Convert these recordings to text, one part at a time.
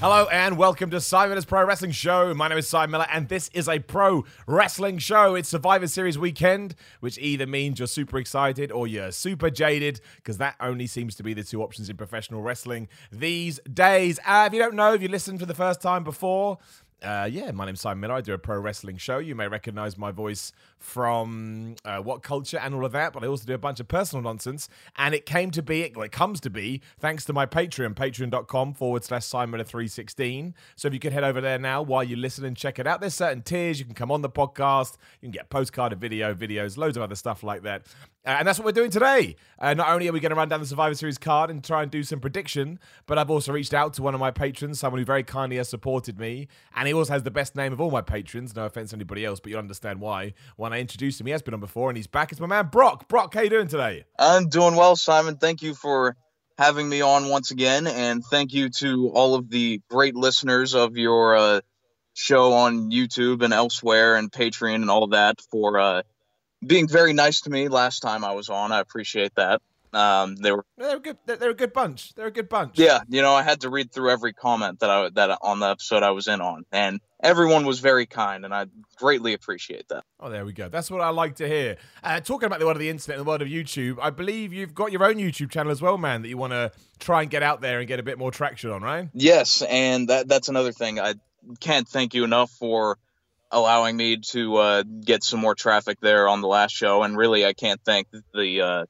Hello and welcome to Simon's Pro Wrestling Show. My name is Simon Miller and this is a pro wrestling show. It's Survivor Series weekend, which either means you're super excited or you're super jaded, because that only seems to be the two options in professional wrestling these days. Uh, if you don't know, if you listened for the first time before, uh, yeah, my name's Simon Miller. I do a pro wrestling show. You may recognize my voice from uh, WhatCulture and all of that, but I also do a bunch of personal nonsense. And it came to be, well, it comes to be, thanks to my Patreon, patreon.com forward slash Simon 316. So if you could head over there now while you listen and check it out, there's certain tiers. You can come on the podcast, you can get postcard of video, videos, loads of other stuff like that. Uh, and that's what we're doing today. Uh, not only are we going to run down the Survivor Series card and try and do some prediction, but I've also reached out to one of my patrons, someone who very kindly has supported me. And he also has the best name of all my patrons. No offense to anybody else, but you'll understand why. When I introduced him, he has been on before and he's back. It's my man, Brock. Brock, how you doing today? I'm doing well, Simon. Thank you for having me on once again. And thank you to all of the great listeners of your uh, show on YouTube and elsewhere and Patreon and all that for. Uh, being very nice to me last time I was on. I appreciate that. Um, they were they're a good they're a good bunch. They're a good bunch. Yeah, you know, I had to read through every comment that I that on the episode I was in on, and everyone was very kind, and I greatly appreciate that. Oh, there we go. That's what I like to hear. Uh, talking about the world of the internet, and the world of YouTube, I believe you've got your own YouTube channel as well, man. That you want to try and get out there and get a bit more traction on, right? Yes, and that that's another thing. I can't thank you enough for allowing me to uh, get some more traffic there on the last show. And really, I can't thank the uh,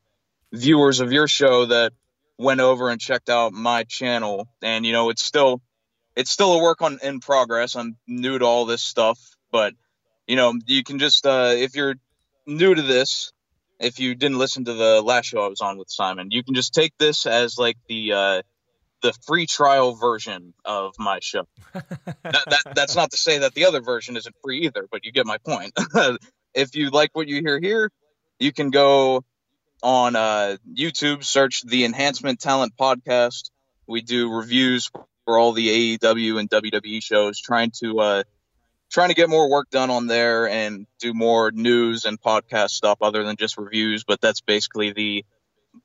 viewers of your show that went over and checked out my channel. And you know, it's still it's still a work on in progress. I'm new to all this stuff, but you know, you can just uh, if you're new to this, if you didn't listen to the last show I was on with Simon, you can just take this as like the uh, the free trial version of my show. that, that, that's not to say that the other version isn't free either, but you get my point. if you like what you hear here, you can go on uh, YouTube, search the Enhancement Talent Podcast. We do reviews for all the AEW and WWE shows, trying to uh, trying to get more work done on there and do more news and podcast stuff other than just reviews. But that's basically the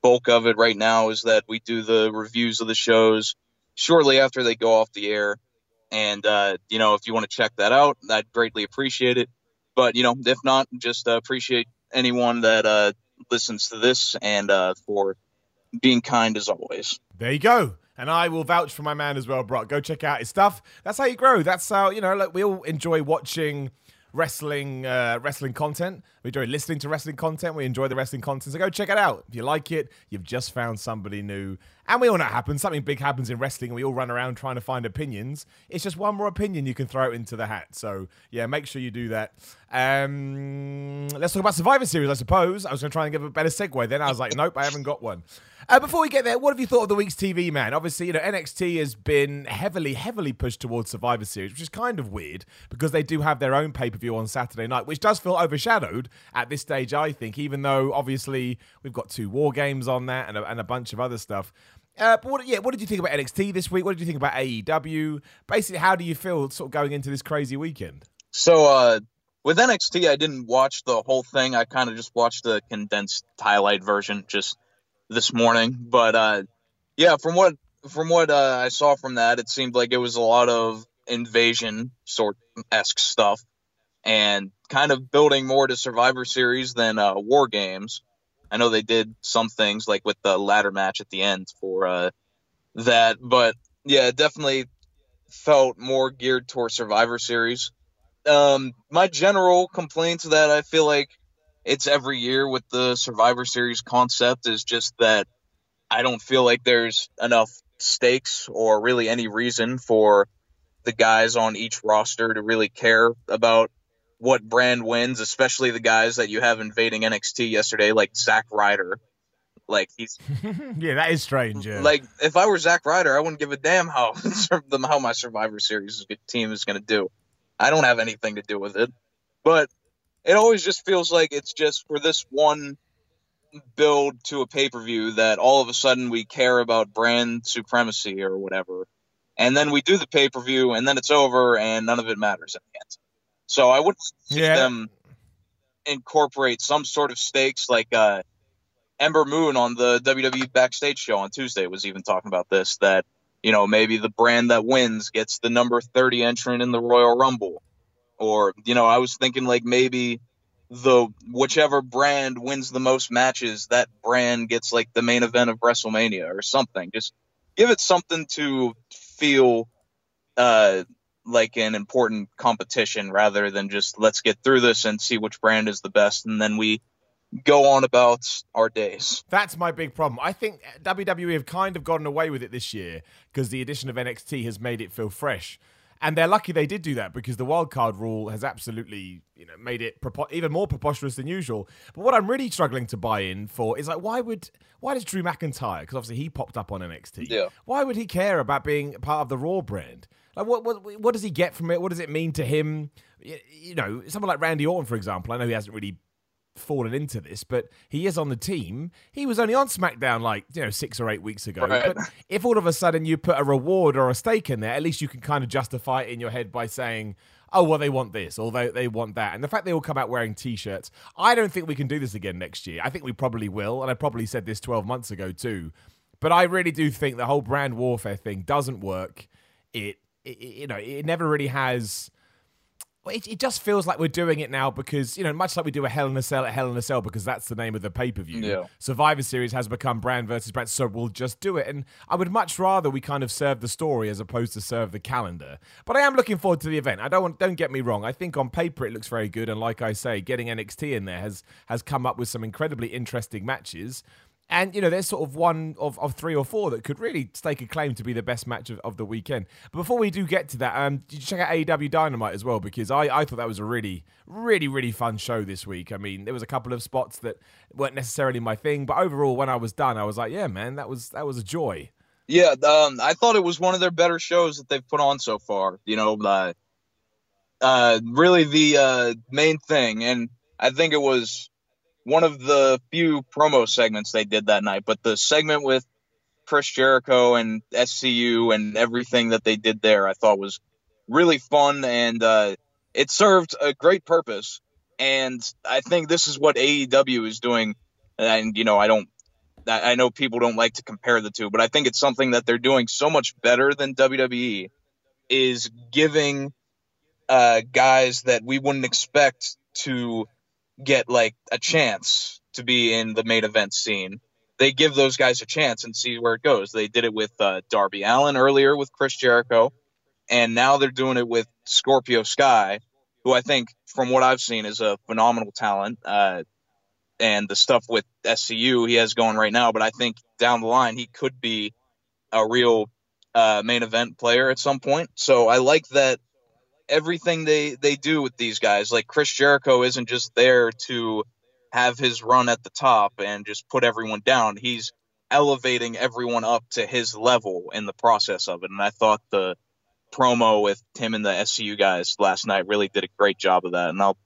bulk of it right now is that we do the reviews of the shows shortly after they go off the air. And, uh, you know, if you want to check that out, I'd greatly appreciate it. But, you know, if not, just uh, appreciate anyone that uh, listens to this and uh, for being kind as always. There you go. And I will vouch for my man as well, Brock. Go check out his stuff. That's how you grow. That's how, you know, like we all enjoy watching wrestling uh, wrestling content. We enjoy listening to wrestling content. We enjoy the wrestling content. So go check it out. If you like it, you've just found somebody new. And we all know it happens. Something big happens in wrestling, and we all run around trying to find opinions. It's just one more opinion you can throw into the hat. So yeah, make sure you do that. Um, let's talk about Survivor Series. I suppose I was going to try and give a better segue. Then I was like, nope, I haven't got one. Uh, before we get there, what have you thought of the week's TV, man? Obviously, you know NXT has been heavily, heavily pushed towards Survivor Series, which is kind of weird because they do have their own pay per view on Saturday night, which does feel overshadowed at this stage. I think, even though obviously we've got two war games on that and a, and a bunch of other stuff. Uh, but what, yeah, what did you think about NXT this week? What did you think about AEW? Basically, how do you feel sort of going into this crazy weekend? So, uh, with NXT, I didn't watch the whole thing. I kind of just watched the condensed highlight version just this morning. But uh, yeah, from what from what uh, I saw from that, it seemed like it was a lot of invasion sort esque stuff, and kind of building more to Survivor Series than uh, War Games. I know they did some things like with the ladder match at the end for uh, that, but yeah, definitely felt more geared towards Survivor Series. Um, my general complaints that I feel like it's every year with the Survivor Series concept is just that I don't feel like there's enough stakes or really any reason for the guys on each roster to really care about what brand wins, especially the guys that you have invading NXT yesterday, like Zack Ryder. Like he's yeah, that is strange. Yeah. Like if I were Zack Ryder, I wouldn't give a damn how how my Survivor Series team is going to do. I don't have anything to do with it. But it always just feels like it's just for this one build to a pay per view that all of a sudden we care about brand supremacy or whatever, and then we do the pay per view and then it's over and none of it matters in the end. So I would see Yeah. them incorporate some sort of stakes like uh, Ember Moon on the WWE backstage show on Tuesday. Was even talking about this that you know maybe the brand that wins gets the number 30 entrant in the Royal Rumble. Or you know I was thinking like maybe the whichever brand wins the most matches that brand gets like the main event of WrestleMania or something. Just give it something to feel uh like an important competition rather than just let's get through this and see which brand is the best and then we go on about our days. That's my big problem. I think WWE have kind of gotten away with it this year because the addition of NXT has made it feel fresh. And they're lucky they did do that because the wildcard rule has absolutely, you know, made it prepo- even more preposterous than usual. But what I'm really struggling to buy in for is like, why would, why does Drew McIntyre? Because obviously he popped up on NXT. Yeah. Why would he care about being part of the Raw brand? Like, what, what, what does he get from it? What does it mean to him? You, know, someone like Randy Orton, for example. I know he hasn't really fallen into this, but he is on the team. He was only on SmackDown like, you know, six or eight weeks ago. Right. But if all of a sudden you put a reward or a stake in there, at least you can kind of justify it in your head by saying, oh, well, they want this or they, they want that. And the fact they all come out wearing t shirts, I don't think we can do this again next year. I think we probably will. And I probably said this 12 months ago too. But I really do think the whole brand warfare thing doesn't work. It, it you know, it never really has it, it just feels like we're doing it now because, you know, much like we do a Hell in a Cell at Hell in a Cell because that's the name of the pay per view. Yeah. Survivor Series has become brand versus brand, so we'll just do it. And I would much rather we kind of serve the story as opposed to serve the calendar. But I am looking forward to the event. I don't want, don't get me wrong. I think on paper it looks very good, and like I say, getting NXT in there has has come up with some incredibly interesting matches. And you know, there's sort of one of, of three or four that could really stake a claim to be the best match of, of the weekend. But before we do get to that, um, did you check out AEW Dynamite as well? Because I, I thought that was a really, really, really fun show this week. I mean, there was a couple of spots that weren't necessarily my thing, but overall, when I was done, I was like, yeah, man, that was that was a joy. Yeah, um, I thought it was one of their better shows that they've put on so far. You know, uh, uh, really the uh, main thing, and I think it was one of the few promo segments they did that night. But the segment with Chris Jericho and SCU and everything that they did there, I thought was really fun, and uh, it served a great purpose. And I think this is what AEW is doing. And you know, I don't I know people don't like to compare the two, but I think it's something that they're doing so much better than WWE is giving uh, guys that we wouldn't expect to get like a chance to be in the main event scene. They give those guys a chance and see where it goes. They did it with uh, Darby Allin earlier with Chris Jericho, and now they're doing it with Scorpio Sky, who I think, from what I've seen, is a phenomenal talent. Uh, and the stuff with SCU he has going right now, but I think down the line he could be a real uh, main event player at some point. So I like that everything they they do with these guys, like Chris Jericho, isn't just there to have his run at the top and just put everyone down. He's elevating everyone up to his level in the process of it, and I thought the promo with him and the SCU guys last night really did a great job of that, and I'll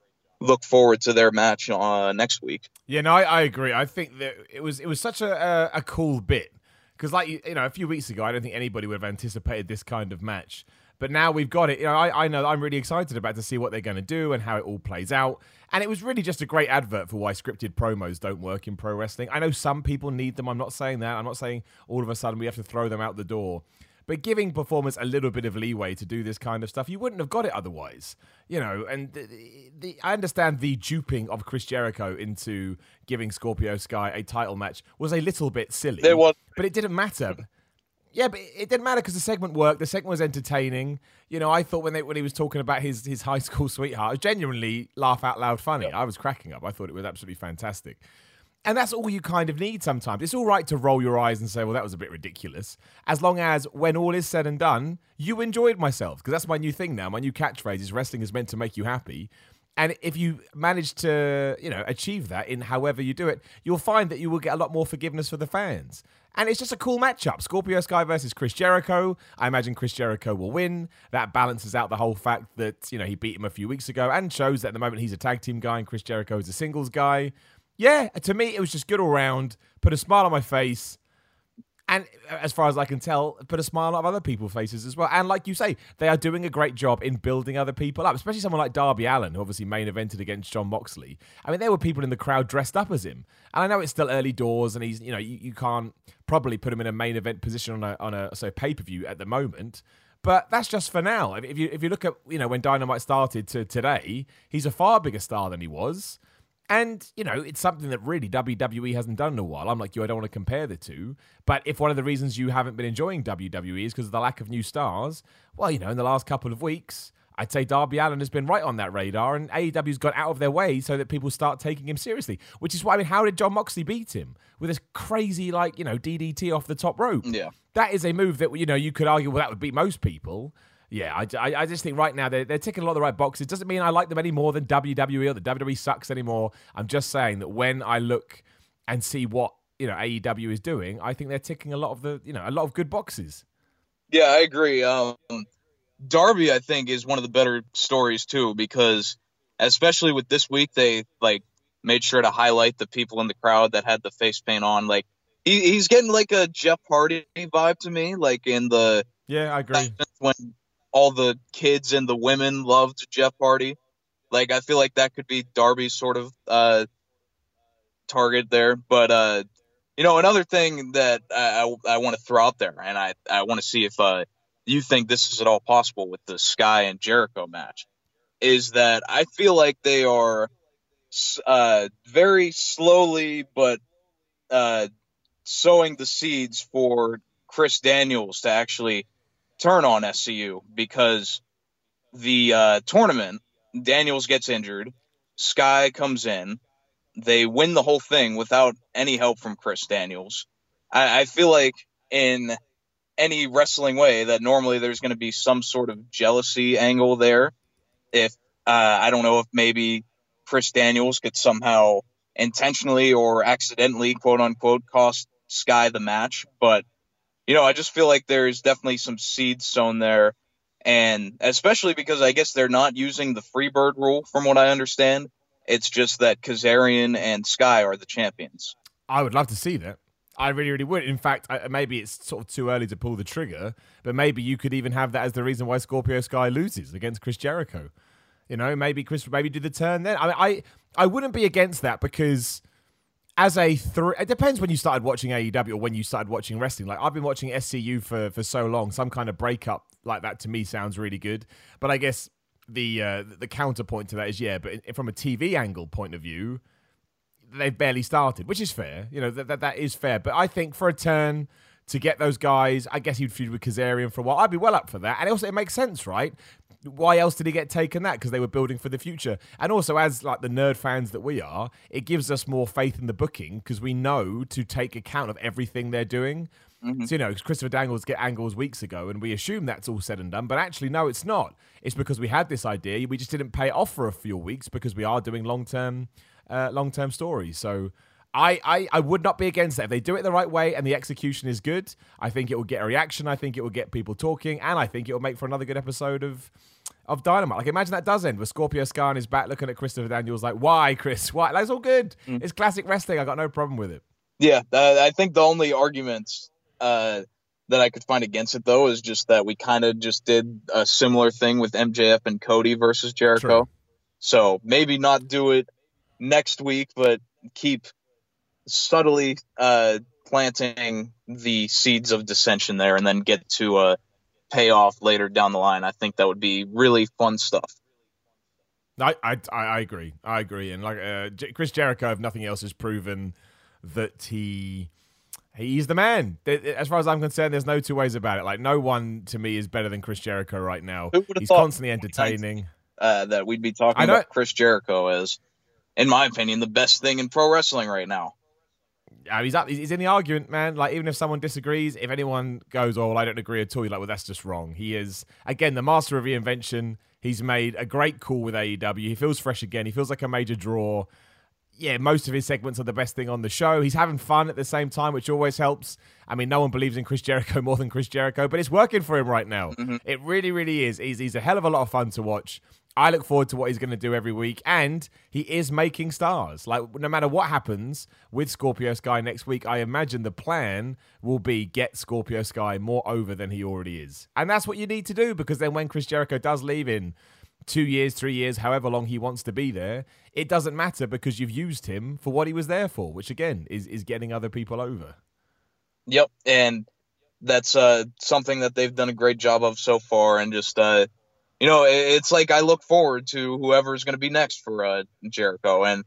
look forward to their match uh, next week. Yeah, no, I, I agree. I think that it was it was such a a, a cool bit because, like you, you know, a few weeks ago, I don't think anybody would have anticipated this kind of match. But now we've got it. You know, I, I know I'm really excited about to see what they're going to do and how it all plays out. And it was really just a great advert for why scripted promos don't work in pro wrestling. I know some people need them. I'm not saying that. I'm not saying all of a sudden we have to throw them out the door. But giving performers a little bit of leeway to do this kind of stuff, you wouldn't have got it otherwise. You know, and the, the, I understand the duping of Chris Jericho into giving Scorpio Sky a title match was a little bit silly. There was- but it didn't matter. Yeah, but it didn't matter because the segment worked. The segment was entertaining. You know, I thought when they when he was talking about his his high school sweetheart, it was genuinely laugh out loud funny. I was cracking up. I thought it was absolutely fantastic. And that's all you kind of need sometimes. It's all right to roll your eyes and say, well, that was a bit ridiculous. As long as, when all is said and done, you enjoyed myself. Because that's my new thing now. My new catchphrase is wrestling is meant to make you happy. And if you manage to, you know, achieve that in however you do it, you'll find that you will get a lot more forgiveness for the fans. And it's just a cool matchup. Scorpio Sky versus Chris Jericho. I imagine Chris Jericho will win. That balances out the whole fact that, you know, he beat him a few weeks ago and shows that at the moment he's a tag team guy and Chris Jericho is a singles guy. Yeah, to me, it was just good all round. Put a smile on my face and uh, as far as I can tell, put a smile on other people's faces as well. And like you say, they are doing a great job in building other people up, especially someone like Darby Allin, who obviously main evented against Jon Moxley. I mean, there were people in the crowd dressed up as him, and I know it's still early doors, and he's you know you, you can't probably put him in a main event position on a on a so pay per view at the moment. But that's just for now. If you if you look at you know when Dynamite started to today, he's a far bigger star than he was. And, you know, it's something that really WWE hasn't done in a while. I'm like you, I don't want to compare the two. But if one of the reasons you haven't been enjoying WWE is because of the lack of new stars, well, you know, in the last couple of weeks, I'd say Darby Allin has been right on that radar, and AEW's gone out of their way so that people start taking him seriously. Which is why, I mean, how did Jon Moxley beat him? With this crazy, like, you know, DDT off the top rope. Yeah. That is a move that, you know, you could argue, well, that would beat most people. Yeah, I, I, I, just think right now they're, they're ticking a lot of the right boxes. Doesn't mean I like them any more than WWE or the WWE sucks anymore. I'm just saying that when I look and see what you know AEW is doing, I think they're ticking a lot of the you know a lot of good boxes. Yeah, I agree. Um, Darby, I think, is one of the better stories too because especially with this week, they like made sure to highlight the people in the crowd that had the face paint on. Like he, he's getting like a Jeff Hardy vibe to me, like in the yeah, I agree. When all the kids and the women loved Jeff Hardy. Like I feel like that could be Darby's sort of uh, target there. But uh, you know, another thing that I, I, I want to throw out there, and I, I want to see if uh, you think this is at all possible with the Sky and Jericho match, is that I feel like they are uh, very slowly but uh, sowing the seeds for Chris Daniels to actually turn on SCU because the uh, tournament, Daniels gets injured, Sky comes in, they win the whole thing without any help from Chris Daniels. I, I feel like in any wrestling way that normally there's going to be some sort of jealousy angle there. If uh, I don't know if maybe Chris Daniels could somehow intentionally or accidentally, quote unquote, cost Sky the match, but you know, I just feel like there's definitely some seeds sown there. And especially because I guess they're not using the free bird rule, from what I understand. It's just that Kazarian and Sky are the champions. I would love to see that. I really, really would. In fact, I, maybe it's sort of too early to pull the trigger, but maybe you could even have that as the reason why Scorpio Sky loses against Chris Jericho. You know, maybe Chris, maybe do the turn then. I I, I wouldn't be against that because as a three, it depends when you started watching AEW or when you started watching wrestling. Like I've been watching SCU for for so long, some kind of breakup like that to me sounds really good. But I guess the uh, the counterpoint to that is yeah, but from a TV angle point of view, they've barely started, which is fair. You know that that, that is fair. But I think for a turn to get those guys, I guess he'd feud with Kazarian for a while. I'd be well up for that, and also it makes sense, right? Why else did he get taken that? Because they were building for the future. And also, as like the nerd fans that we are, it gives us more faith in the booking because we know to take account of everything they're doing. Mm-hmm. So, you know, Christopher Daniels get angles weeks ago, and we assume that's all said and done. But actually, no, it's not. It's because we had this idea. We just didn't pay off for a few weeks because we are doing long term, uh, long term stories. So. I, I, I would not be against that. If they do it the right way and the execution is good, I think it will get a reaction. I think it will get people talking, and I think it will make for another good episode of of Dynamite. Like, imagine that does end with Scorpio Sky on his back looking at Christopher Daniels like, why, Chris? Why? That's all good. Mm. It's classic wrestling. I got no problem with it. Yeah, uh, I think the only arguments uh, that I could find against it, though, is just that we kind of just did a similar thing with MJF and Cody versus Jericho. True. So maybe not do it next week, but keep subtly uh, planting the seeds of dissension there and then get to a pay off later down the line. I think that would be really fun stuff. I I, I agree. I agree. And like uh, Chris Jericho, if nothing else, has proven that he he's the man. As far as I'm concerned, there's no two ways about it. Like no one to me is better than Chris Jericho right now. He's constantly entertaining. Uh, that we'd be talking about Chris Jericho as, in my opinion, the best thing in pro wrestling right now. Uh, he's up. He's in the argument, man. Like even if someone disagrees, if anyone goes, "Oh, well, I don't agree at all," you're like, "Well, that's just wrong." He is again the master of reinvention. He's made a great call with AEW. He feels fresh again. He feels like a major draw. Yeah, most of his segments are the best thing on the show. He's having fun at the same time, which always helps. I mean, no one believes in Chris Jericho more than Chris Jericho, but it's working for him right now. Mm-hmm. It really, really is. He's, he's a hell of a lot of fun to watch. I look forward to what he's going to do every week, and he is making stars. Like no matter what happens with Scorpio Sky next week, I imagine the plan will be get Scorpio Sky more over than he already is, and that's what you need to do because then when Chris Jericho does leave in two years, three years, however long he wants to be there, it doesn't matter because you've used him for what he was there for, which again is is getting other people over. Yep, and that's uh, something that they've done a great job of so far, and just. Uh, you know, it's like I look forward to whoever's going to be next for uh, Jericho, and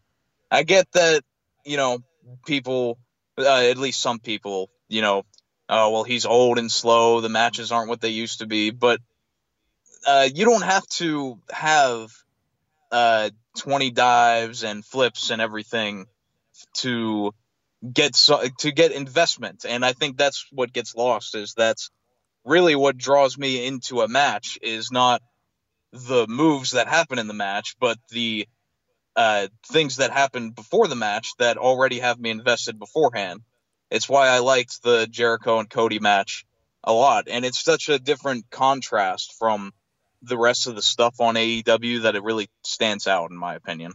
I get that you know people, uh, at least some people, you know, oh well, he's old and slow. The matches aren't what they used to be, but uh, you don't have to have uh, 20 dives and flips and everything to get so, to get investment, and I think that's what gets lost. Is that's really what draws me into a match is not the moves that happen in the match, but the uh, things that happen before the match that already have me invested beforehand. It's why I liked the Jericho and Cody match a lot, and it's such a different contrast from the rest of the stuff on AEW that it really stands out, in my opinion.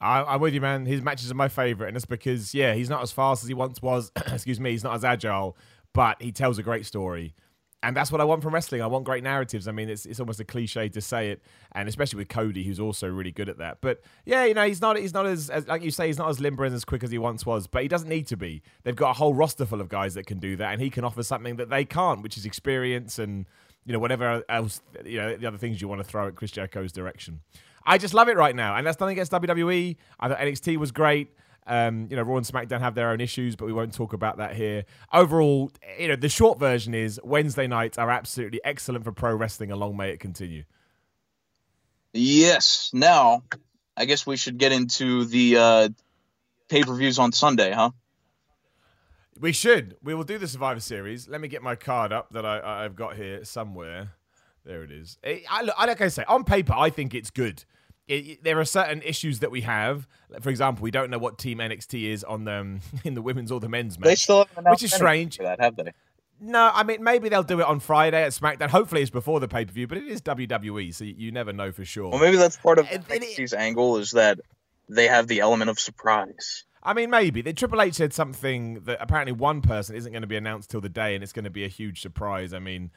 I, am with you, man. His matches are my favorite, and it's because yeah, he's not as fast as he once was. Excuse me, he's not as agile, but he tells a great story and that's what I want from wrestling. I want great narratives. I mean, it's it's almost a cliche to say it, and especially with Cody, who's also really good at that. But yeah, you know, he's not he's not as, as like you say, he's not as limber and as quick as he once was. But he doesn't need to be. They've got a whole roster full of guys that can do that, and he can offer something that they can't, which is experience and you know whatever else you know the other things you want to throw at Chris Jericho's direction. I just love it right now, and that's nothing against WWE. I thought NXT was great. Um, you know, Raw and SmackDown have their own issues, but we won't talk about that here. Overall, you know, the short version is Wednesday nights are absolutely excellent for pro wrestling, and long may it continue. Yes. Now, I guess we should get into the uh, pay per views on Sunday, huh? We should. We will do the Survivor Series. Let me get my card up that I, have got here somewhere. There it is. I, I, like I say, on paper, I think it's good it, there are certain issues that we have. For example, we don't know what Team NXT is on them um, in the women's or the men's match. They still which is strange. For that, have they? No, I mean maybe they'll do it on Friday at SmackDown. Hopefully, it's before the pay per view, but it is WWE, so you never know for sure. Well, maybe that's part of it, NXT's it, angle is that they have the element of surprise. I mean, maybe the Triple H said something that apparently one person isn't going to be announced till the day, and it's going to be a huge surprise. I mean,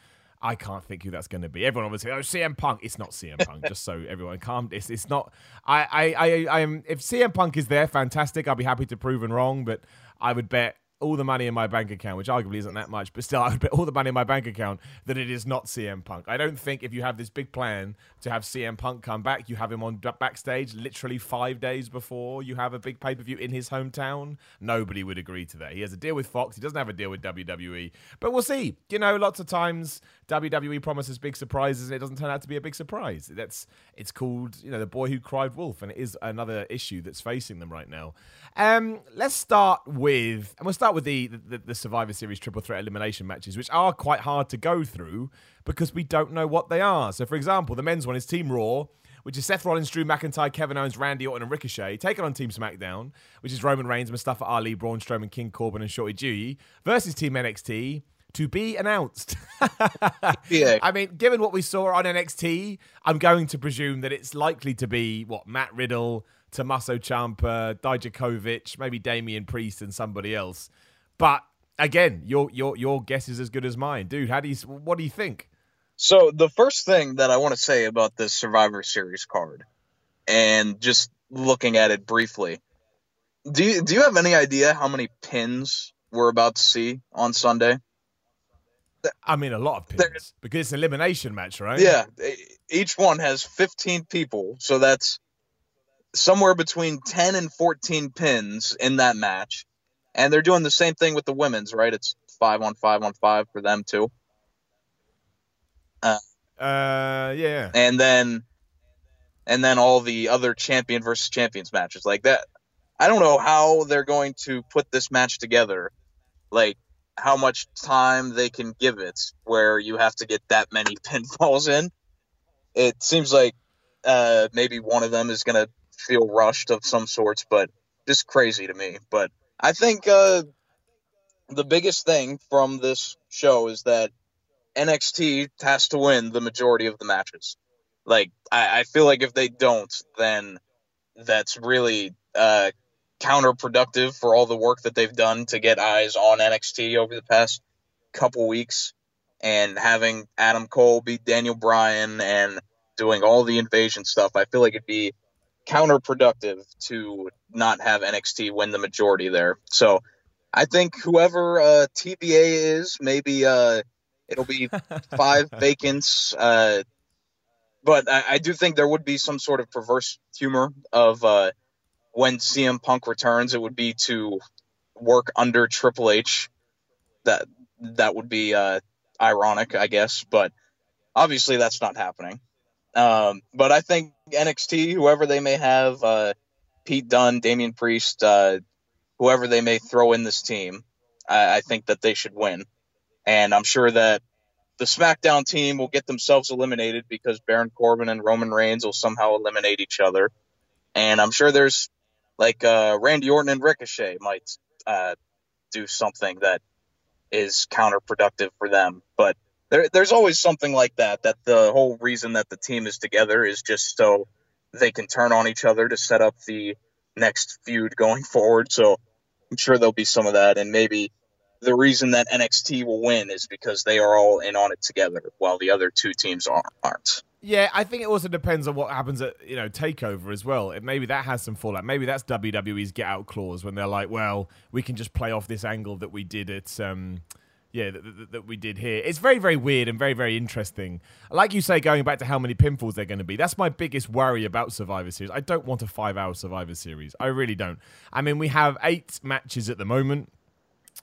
I can't think who that's going to be. Everyone obviously, oh, CM Punk. It's not CM Punk. just so everyone calm. It's, it's not. I, I, I, I am. If CM Punk is there, fantastic. I'll be happy to prove wrong. But I would bet all the money in my bank account, which arguably isn't that much, but still, I would bet all the money in my bank account that it is not CM Punk. I don't think if you have this big plan to have CM Punk come back, you have him on backstage literally five days before you have a big pay per view in his hometown. Nobody would agree to that. He has a deal with Fox. He doesn't have a deal with WWE. But we'll see. You know, lots of times WWE promises big surprises and it doesn't turn out to be a big surprise. That's it's called you know the boy who cried wolf, and it is another issue that's facing them right now. Um, let's start with, and we'll start with the, the, the Survivor Series triple threat elimination matches, which are quite hard to go through because we don't know what they are. So, for example, the men's one is Team Raw, which is Seth Rollins, Drew McIntyre, Kevin Owens, Randy Orton, and Ricochet, taking on Team SmackDown, which is Roman Reigns, Mustafa Ali, Braun Strowman, King Corbin, and Shorty G, versus Team NXT, to be announced. yeah. I mean, given what we saw on NXT, I'm going to presume that it's likely to be what Matt Riddle, Tommaso Ciampa, Dijakovic, maybe Damian Priest, and somebody else. But again, your your your guess is as good as mine, dude. How do you what do you think? So the first thing that I want to say about this Survivor Series card, and just looking at it briefly, do you do you have any idea how many pins we're about to see on Sunday? I mean, a lot of pins because it's an elimination match, right? Yeah, each one has 15 people, so that's somewhere between 10 and 14 pins in that match. And they're doing the same thing with the women's, right? It's five on five on five for them too. Uh, uh yeah. And then and then all the other champion versus champions matches like that. I don't know how they're going to put this match together. Like how much time they can give it where you have to get that many pinfalls in. It seems like uh, maybe one of them is going to feel rushed of some sorts, but just crazy to me. But I think uh, the biggest thing from this show is that NXT has to win the majority of the matches. Like, I, I feel like if they don't, then that's really uh, counterproductive for all the work that they've done to get eyes on NXT over the past couple weeks. And having Adam Cole beat Daniel Bryan and doing all the invasion stuff, I feel like it'd be counterproductive to not have NXT win the majority there. So I think whoever uh, TBA is, maybe uh, it'll be five vacants. Uh, but I, I, do think there would be some sort of perverse humor of uh, when CM Punk returns, it would be to work under Triple H. That that would be uh, ironic, I guess, but obviously that's not happening. Um, but I think NXT, whoever they may have, uh, Pete Dunne, Damian Priest, uh, whoever they may throw in this team, I, I think that they should win. And I'm sure that the SmackDown team will get themselves eliminated because Baron Corbin and Roman Reigns will somehow eliminate each other. And I'm sure there's like uh, Randy Orton and Ricochet might uh, do something that is counterproductive for them. But there, there's always something like that. That the whole reason that the team is together is just so they can turn on each other to set up the next feud going forward. So I'm sure there'll be some of that, and maybe the reason that NXT will win is because they are all in on it together, while the other two teams aren't. Yeah, I think it also depends on what happens at you know Takeover as well. It, maybe that has some fallout. Maybe that's WWE's get out clause when they're like, well, we can just play off this angle that we did at. Um, yeah, that, that, we did here. It's very, very weird and very, very interesting. Like you say, going back to how many pinfalls they're going to be, that's my biggest worry about Survivor Series. I don't want a five hour Survivor Series. I really don't. I mean, we have eight matches at the moment.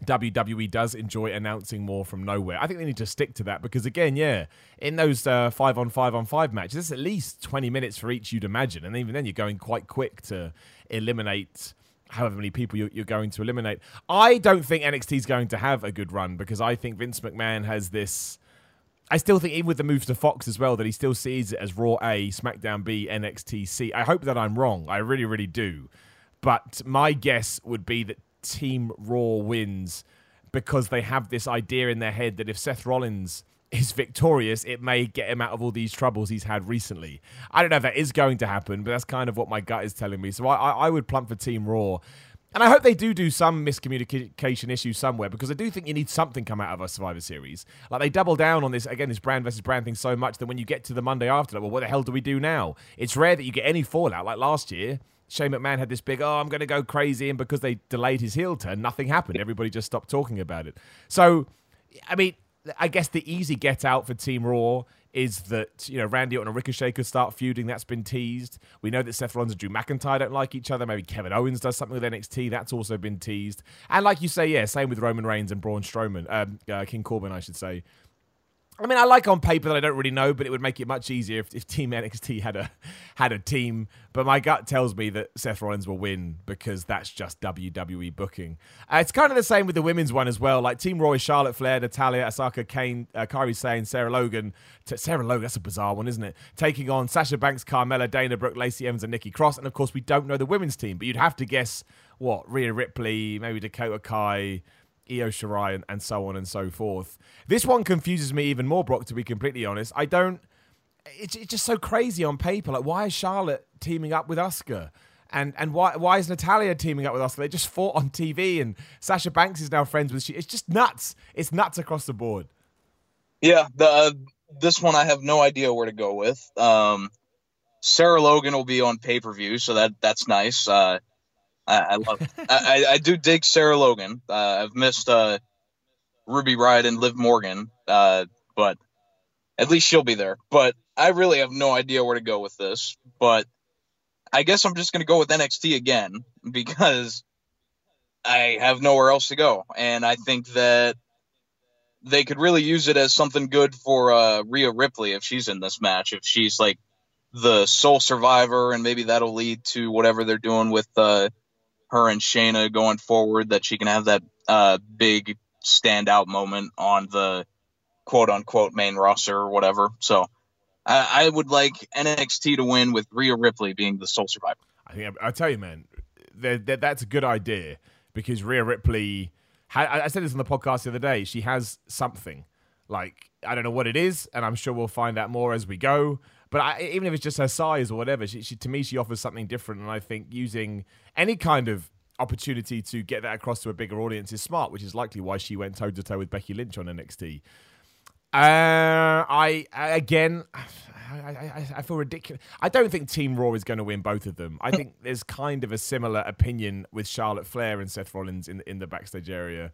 WWE does enjoy announcing more from nowhere. I think they need to stick to that because, again, yeah, in those uh, five on five on five matches, it's at least 20 minutes for each, you'd imagine. And even then, you're going quite quick to eliminate however many people you're, you're going to eliminate. I don't think NXT is going to have a good run because I think Vince McMahon has this. I still think, even with the move to Fox as well, that he still sees it as Raw A, SmackDown B, NXT C. I hope that I'm wrong. I really, really do. But my guess would be that Team Raw wins because they have this idea in their head that if Seth Rollins is victorious, it may get him out of all these troubles he's had recently. I don't know if that is going to happen, but that's kind of what my gut is telling me. So I, I would plump for Team Raw. And I hope they do do some miscommunication issue somewhere because I do think you need something come out of a Survivor Series. Like they double down on this again, this brand versus brand thing so much that when you get to the Monday after, like, well, what the hell do we do now? It's rare that you get any fallout. Like last year, Shane McMahon had this big, oh, I'm going to go crazy. And because they delayed his heel turn, nothing happened. Everybody just stopped talking about it. So, I mean, I guess the easy get out for Team Raw is that you know Randy Orton and Ricochet could start feuding. That's been teased. We know that Seth Rollins and Drew McIntyre don't like each other. Maybe Kevin Owens does something with NXT. That's also been teased. And like you say, yeah, same with Roman Reigns and Braun Strowman, um, uh, King Corbin, I should say. I mean, I like on paper that I don't really know, but it would make it much easier if, if Team NXT had a had a team. But my gut tells me that Seth Rollins will win because that's just WWE booking. Uh, it's kind of the same with the women's one as well. Like Team Raw, Charlotte Flair, Natalya, Asuka, Kane, uh, Kairi Sane, Sarah Logan. T- Sarah Logan, that's a bizarre one, isn't it? Taking on Sasha Banks, Carmella, Dana Brooke, Lacey Evans, and Nikki Cross. And of course, we don't know the women's team, but you'd have to guess what Rhea Ripley, maybe Dakota Kai. Io Shirai and, and so on and so forth. This one confuses me even more, Brock, to be completely honest. I don't. It's, it's just so crazy on paper. Like, why is Charlotte teaming up with Asuka? And and why why is Natalya teaming up with Asuka? They just fought on TV, and Sasha Banks is now friends with she. It's just nuts. It's nuts across the board. Yeah, the uh, this one I have no idea where to go with. Um, Sarah Logan will be on pay per view, so that that's nice. Uh, I, I love. I, I do dig Sarah Logan. Uh, I've missed uh, Ruby Riott and Liv Morgan, uh, but at least she'll be there. But I really have no idea where to go with this. But I guess I'm just to go with NXT again because I have nowhere else to go, and I think that they could really use it as something good for uh, Rhea Ripley if she's in this match. If she's like the sole survivor, and maybe that'll lead to whatever they're doing with uh, her and Shayna going forward that she can have that uh, big standout moment on the quote unquote main roster or whatever. So I, I would like NXT to win with Rhea Ripley being the sole survivor. I think I tell you, man, they're, they're, that's a good idea because Rhea Ripley. I said this on the podcast the other day. She has something. Like I don't know what it is, and I'm sure we'll find out more as we go. But I, even if it's just her size or whatever, she, she, to me she offers something different, and I think using any kind of opportunity to get that across to a bigger audience is smart, which is likely why she went toe to toe with Becky Lynch on NXT. Uh, I again, I, I, I, feel ridiculous. I don't think Team Raw is going to win both of them. I think there's kind of a similar opinion with Charlotte Flair and Seth Rollins in in the backstage area.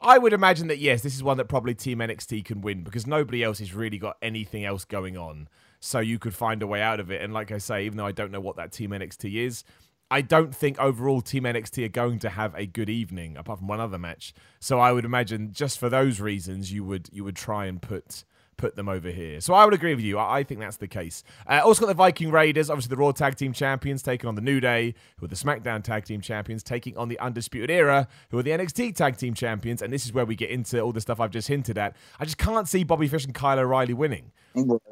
I would imagine that yes, this is one that probably Team NXT can win because nobody else has really got anything else going on. So you could find a way out of it. And like I say, even though I don't know what that Team NXT is, I don't think overall Team NXT are going to have a good evening, apart from one other match. So I would imagine just for those reasons, you would you would try and put put them over here. So I would agree with you. I, I think that's the case. Uh, also got the Viking Raiders, obviously the Raw Tag Team Champions, taking on the New Day, who are the SmackDown Tag Team Champions, taking on the Undisputed Era, who are the NXT Tag Team Champions. And this is where we get into all the stuff I've just hinted at. I just can't see Bobby Fish and Kyle O'Reilly winning.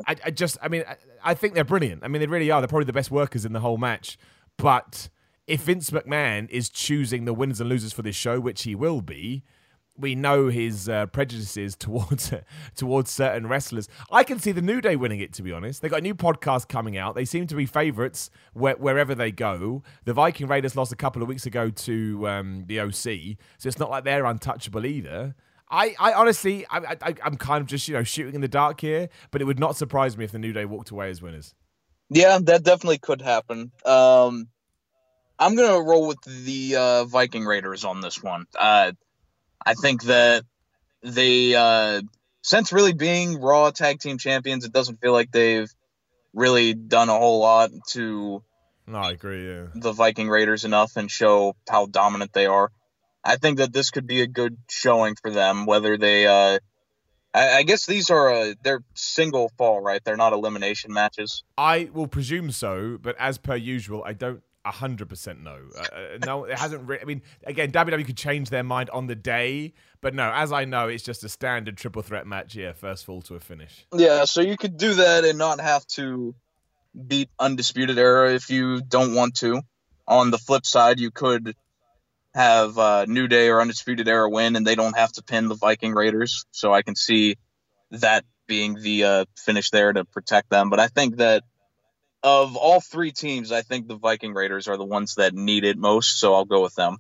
I, I just, I mean, I, I think they're brilliant. I mean, they really are. They're probably the best workers in the whole match. But if Vince McMahon is choosing the winners and losers for this show, which he will be, we know his uh, prejudices towards towards certain wrestlers. I can see the New Day winning it. To be honest, they got a new podcast coming out. They seem to be favourites where, wherever they go. The Viking Raiders lost a couple of weeks ago to um, the OC, so it's not like they're untouchable either. I, I honestly, I, I, I'm kind of just you know shooting in the dark here, but it would not surprise me if the New Day walked away as winners. Yeah, that definitely could happen. Um, I'm gonna roll with the uh, Viking Raiders on this one. Uh, I think that they, uh, since really being Raw Tag Team Champions, it doesn't feel like they've really done a whole lot to. No, I agree. Yeah. The Viking Raiders enough and show how dominant they are. I think that this could be a good showing for them. Whether they, uh, I, I guess these are uh, they're single fall, right? They're not elimination matches. I will presume so, but as per usual, I don't hundred percent no. Uh, uh, no, it hasn't. Re- I mean, again, WWE could change their mind on the day, but no, as I know, it's just a standard triple threat match. Yeah, first fall to a finish. Yeah, so you could do that and not have to beat Undisputed Era if you don't want to. On the flip side, you could have uh, New Day or Undisputed Era win, and they don't have to pin the Viking Raiders. So I can see that being the uh, finish there to protect them. But I think that of all three teams, I think the Viking Raiders are the ones that need it most, so I'll go with them.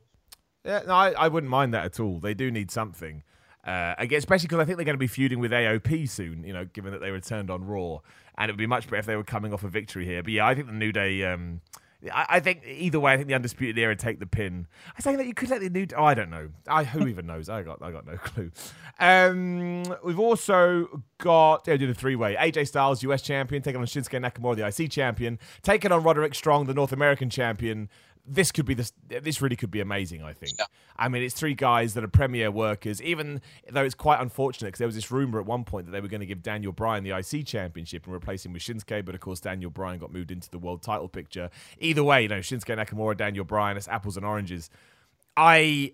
Yeah, no, I, I wouldn't mind that at all. They do need something. Uh, especially because I think they're going to be feuding with AOP soon, you know, given that they returned on Raw. And it would be much better if they were coming off a victory here. But yeah, I think the New Day. Um, I, think either way, I think the Undisputed Era take the pin. I say that you could let the New. Oh, I don't know. I who even knows? I got I got no clue. Um, we've also got yeah, do the three way. AJ Styles, US champion, taking on Shinsuke Nakamura, the IC champion, taking on Roderick Strong, the North American champion this could be this this really could be amazing i think yeah. i mean it's three guys that are premier workers even though it's quite unfortunate because there was this rumor at one point that they were going to give daniel bryan the ic championship and replace him with shinsuke but of course daniel bryan got moved into the world title picture either way you know shinsuke nakamura daniel bryan it's apples and oranges i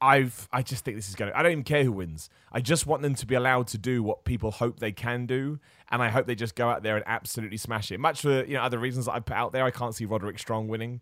I've I just think this is going to I don't even care who wins. I just want them to be allowed to do what people hope they can do and I hope they just go out there and absolutely smash it. Much for you know other reasons that I put out there, I can't see Roderick Strong winning.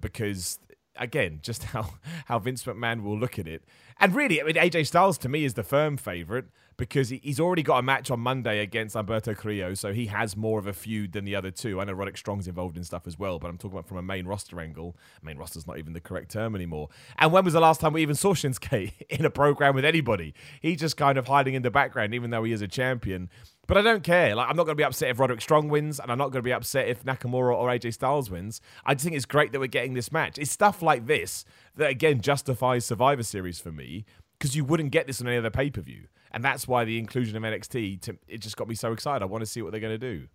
Because again, just how how Vince McMahon will look at it. And really, I mean, AJ Styles to me is the firm favorite because he's already got a match on Monday against Humberto Carrillo, so he has more of a feud than the other two. I know Roderick Strong's involved in stuff as well, but I'm talking about from a main roster angle. Main roster's not even the correct term anymore. And when was the last time we even saw Shinsuke in a program with anybody? He's just kind of hiding in the background, even though he is a champion. But I don't care. Like, I'm not going to be upset if Roderick Strong wins, and I'm not going to be upset if Nakamura or AJ Styles wins. I just think it's great that we're getting this match. It's stuff like this that again justifies Survivor Series for me because you wouldn't get this on any other pay per view, and that's why the inclusion of NXT to, it just got me so excited. I want to see what they're going to do.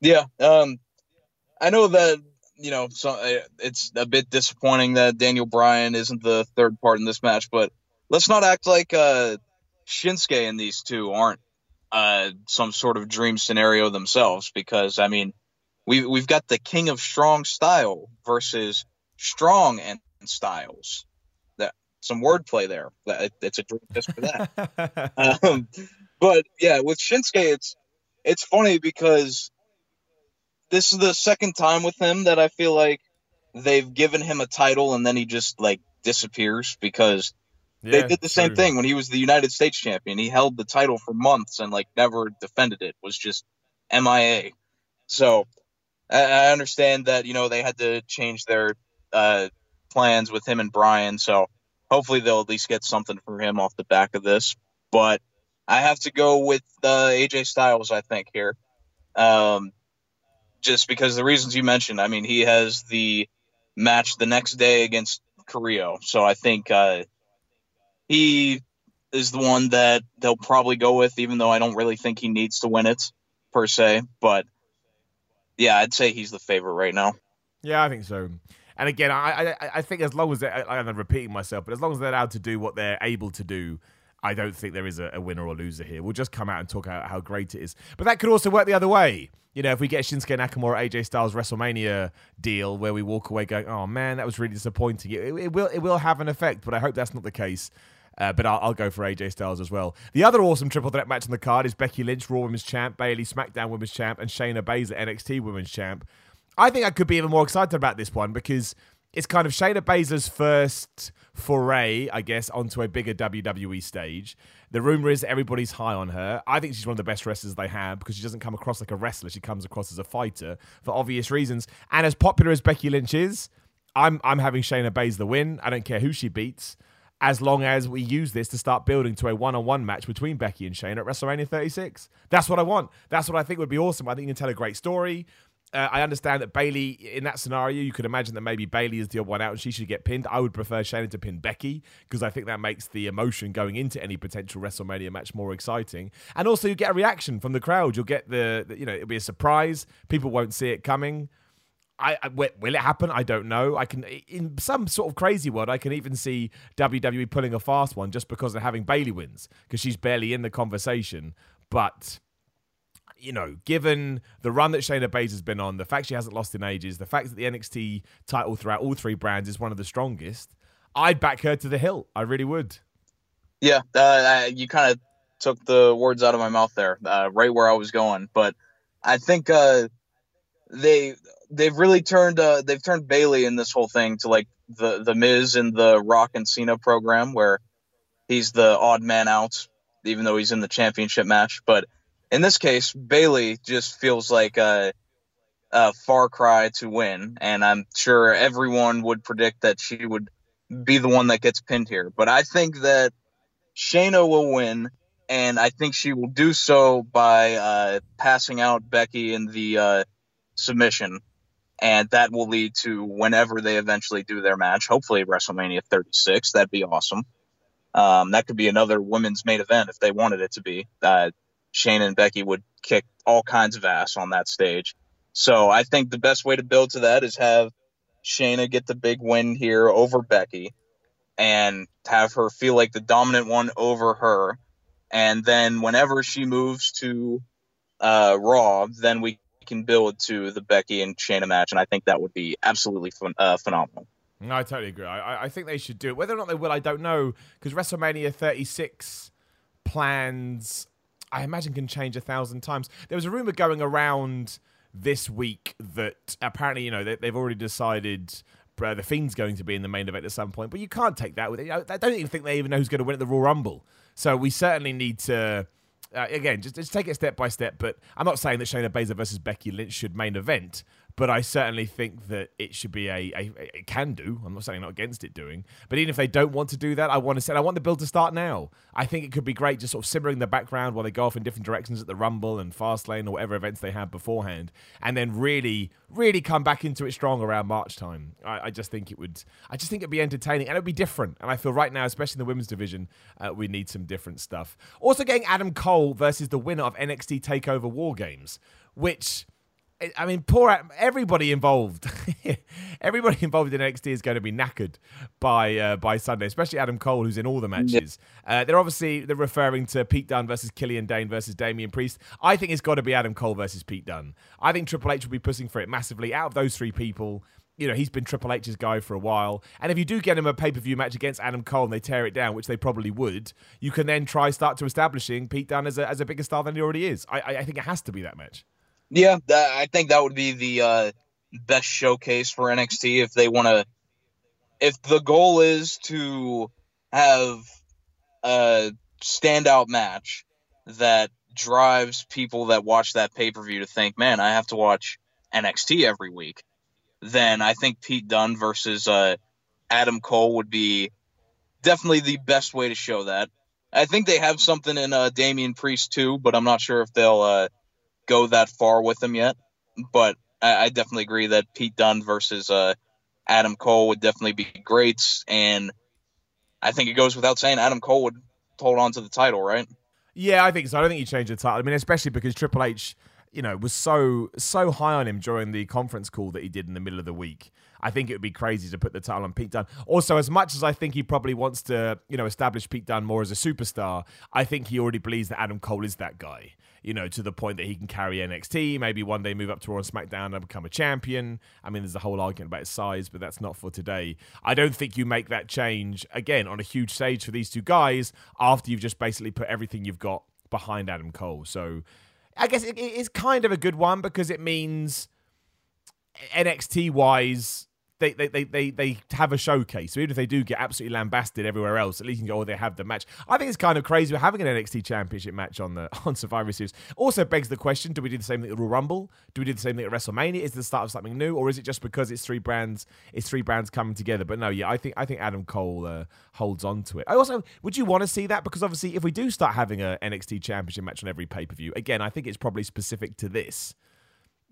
Yeah, um, I know that you know so uh, it's a bit disappointing that Daniel Bryan isn't the third part in this match, but let's not act like uh, Shinsuke and these two aren't uh, some sort of dream scenario themselves because I mean we we've got the king of strong style versus strong and Styles. That some wordplay there. That it's a drink just for that. um, but yeah, with Shinsuke, it's it's funny because this is the second time with him that I feel like they've given him a title and then he just like disappears because yeah, they did the same thing when he was the United States champion. He held the title for months and like never defended it. Was just MIA. So I understand that you know they had to change their uh, plans with him and Bryan. So hopefully they'll at least get something for him off the back of this. But I have to go with uh, AJ Styles. I think here, um, just because the reasons you mentioned. I mean, he has the match the next day against Carrillo, so I think uh, he is the one that they'll probably go with, even though I don't really think he needs to win it per se. But yeah, I'd say he's the favorite right now. Yeah, I think so. And again, I I, I think as long as I'm repeating myself, but as long as they're allowed to do what they're able to do, I don't think there is a, a, winner or loser here. We'll just come out and talk about how great it is. But that could also work the other way. You know, if we get Shinsuke Nakamura AJ Styles WrestleMania deal where we walk away going, "Oh man, that was really disappointing," it, it will it will have an effect. But I hope that's not the case. Uh, but I'll, I'll, go for AJ Styles as well. The other awesome triple threat match on the card is Becky Lynch, Raw Women's Champ, Bayley, SmackDown Women's Champ, and Shayna Baszler NXT Women's Champ. I think I could be even more excited about this one because it's kind of Shayna Baszler's first foray, I guess, onto a bigger WWE stage. The rumor is everybody's high on her. I think she's one of the best wrestlers they have because she doesn't come across like a wrestler. She comes across as a fighter for obvious reasons. And as popular as Becky Lynch is, I'm I'm having Shayna Baszler win. I don't care who she beats as long as we use this to start building to a one-on-one match between Becky and Shane at WrestleMania 36. That's what I want. That's what I think would be awesome. I think you can tell a great story. Uh, I understand that Bayley, in that scenario, you could imagine that maybe Bayley is the odd one out and she should get pinned. I would prefer Shayna to pin Becky because I think that makes the emotion going into any potential WrestleMania match more exciting. And also, you get a reaction from the crowd. You'll get the, the you know, it'll be a surprise. People won't see it coming. I, I, will it happen? I don't know. I can in some sort of crazy world, I can even see WWE pulling a fast one just because they're having Bayley wins because she's barely in the conversation. But you know, given the run that Shayna Baszler's been on, the fact she hasn't lost in ages, the fact that the NXT title throughout all three brands is one of the strongest, I'd back her to the hill. I really would. Yeah, uh, you kind of took the words out of my mouth there, uh, right where I was going. But I think uh, they they've really turned uh, they've turned Bayley in this whole thing to like the the Miz and the Rock and Cena program where he's the odd man out, even though he's in the championship match. But in this case, Bayley just feels like a, a far cry to win, and I'm sure everyone would predict that she would be the one that gets pinned here. But I think that Shayna will win, and I think she will do so by uh, passing out Becky in the uh, submission and that will lead to whenever they eventually do their match, hopefully WrestleMania 36. That'd be awesome. Um, that could be another women's main event if they wanted it to be. Uh, Shane and Becky would kick all kinds of ass on that stage. So I think the best way to build to that is have Shayna get the big win here over Becky and have her feel like the dominant one over her. And then whenever she moves to uh, Raw, then we can build to the Becky and Shayna match, and I think that would be absolutely uh, phenomenal. No, I totally agree. I, I think they should do it. Whether or not they will, I don't know, because WrestleMania 36 plans, I imagine, can change a thousand times. There was a rumor going around this week that apparently, you know, they, have already decided. Uh, the Fiend's going to be in the main event at some point, but you can't take that with it. I don't even think they even know who's going to win at the Royal Rumble. So we certainly need to uh, again, just, just take it step by step. But I'm not saying that Shayna Baszler versus Becky Lynch should main event, but I certainly think that it should be a, a, it can do. I'm not saying not against it doing, but even if they don't want to do that, I want to say I want the build to start now. I think it could be great just sort of simmering in the background while they go off in different directions at the Rumble and Fastlane or whatever events they have beforehand, and then really, really come back into it strong around March time. I, I just think it would, I just think it'd be entertaining and it'd be different. And I feel right now, especially in the women's division, uh, we need some different stuff. Also, getting Adam Cole versus the winner of NXT Takeover War Games, which I mean, poor everybody involved. everybody involved in NXT is going to be knackered by uh, by Sunday, especially Adam Cole, who's in all the matches. Uh, they're obviously they're referring to Pete Dunne versus Killian Dain versus Damian Priest. I think it's got to be Adam Cole versus Pete Dunne. I think Triple H will be pushing for it massively. Out of those three people, you know, he's been Triple H's guy for a while. And if you do get him a pay per view match against Adam Cole and they tear it down, which they probably would, you can then try start to establishing Pete Dunne as a, as a bigger star than he already is. I, I think it has to be that match. Yeah, that, I think that would be the uh, best showcase for NXT if they want to. If the goal is to have a standout match that drives people that watch that pay per view to think, man, I have to watch NXT every week then I think Pete Dunne versus uh, Adam Cole would be definitely the best way to show that. I think they have something in uh, Damian Priest too, but I'm not sure if they'll uh, go that far with him yet. But I, I definitely agree that Pete Dunne versus uh, Adam Cole would definitely be great, and I think it goes without saying Adam Cole would hold on to the title, right? Yeah, I think so. I don't think you change the title. I mean, especially because Triple H you know, was so so high on him during the conference call that he did in the middle of the week. I think it would be crazy to put the title on Pete Dunne. Also, as much as I think he probably wants to, you know, establish Pete Dunne more as a superstar, I think he already believes that Adam Cole is that guy. You know, to the point that he can carry NXT, maybe one day move up to Raw and SmackDown and become a champion. I mean, there's a whole argument about his size, but that's not for today. I don't think you make that change again on a huge stage for these two guys after you've just basically put everything you've got behind Adam Cole. So I guess it, it's kind of a good one because it means NXT wise, they, they, they, they, they have a showcase. So even if they do get absolutely lambasted everywhere else, at least you can go, oh, they have the match. I think it's kind of crazy. We're having an NXT Championship match on the on Survivor Series. Also begs the question: Do we do the same thing at Royal Rumble? Do we do the same thing at WrestleMania? Is the start of something new, or is it just because it's three brands? It's three brands coming together. But no, yeah, I think I think Adam Cole uh, holds on to it. I also would you want to see that because obviously if we do start having a NXT Championship match on every pay per view, again, I think it's probably specific to this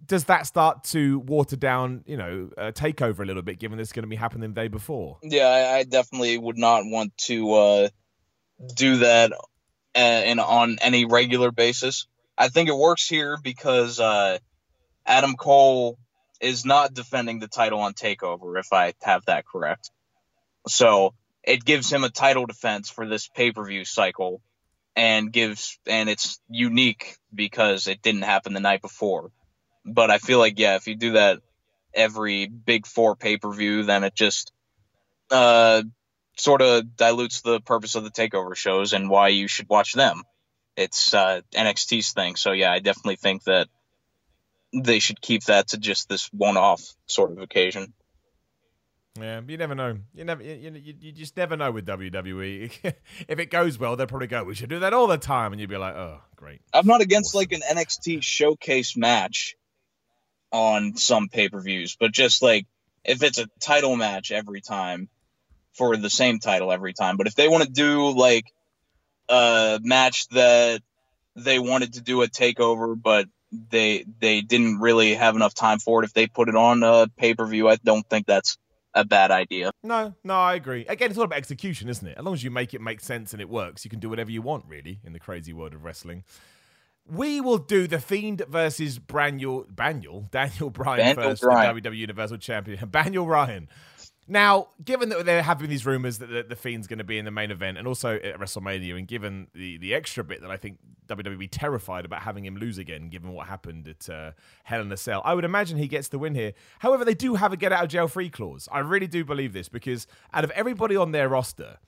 does that start to water down, you know, uh, takeover a little bit, given this is going to be happening the day before? Yeah, I, I definitely would not want to uh, do that uh, in on any regular basis. I think it works here because uh, Adam Cole is not defending the title on Takeover, if I have that correct. So it gives him a title defense for this pay per view cycle, and gives and it's unique because it didn't happen the night before. But I feel like yeah, if you do that every big four pay per view, then it just uh, sort of dilutes the purpose of the takeover shows and why you should watch them. It's uh, NXT's thing, so yeah, I definitely think that they should keep that to just this one-off sort of occasion. Yeah, you never know. You never, you, you, you just never know with WWE. if it goes well, they'll probably go, "We should do that all the time," and you'd be like, "Oh, great." I'm not against awesome. like an NXT showcase match on some pay per views, but just like if it's a title match every time for the same title every time. But if they want to do like a match that they wanted to do a takeover, but they they didn't really have enough time for it, if they put it on a pay per view, I don't think that's a bad idea. No, no, I agree. Again, it's all about execution, isn't it? As long as you make it make sense and it works, you can do whatever you want, really, in the crazy world of wrestling. We will do the Fiend versus Braniel, Baniel, Daniel Bryan Daniel first, Bryan. the WWE Universal Champion, Baniel Ryan. Now, given that there have been these rumors that the, the Fiend's going to be in the main event and also at WrestleMania, and given the, the extra bit that I think WWE be terrified about having him lose again, given what happened at uh, Hell in a Cell, I would imagine he gets the win here. However, they do have a get out of jail free clause. I really do believe this because out of everybody on their roster,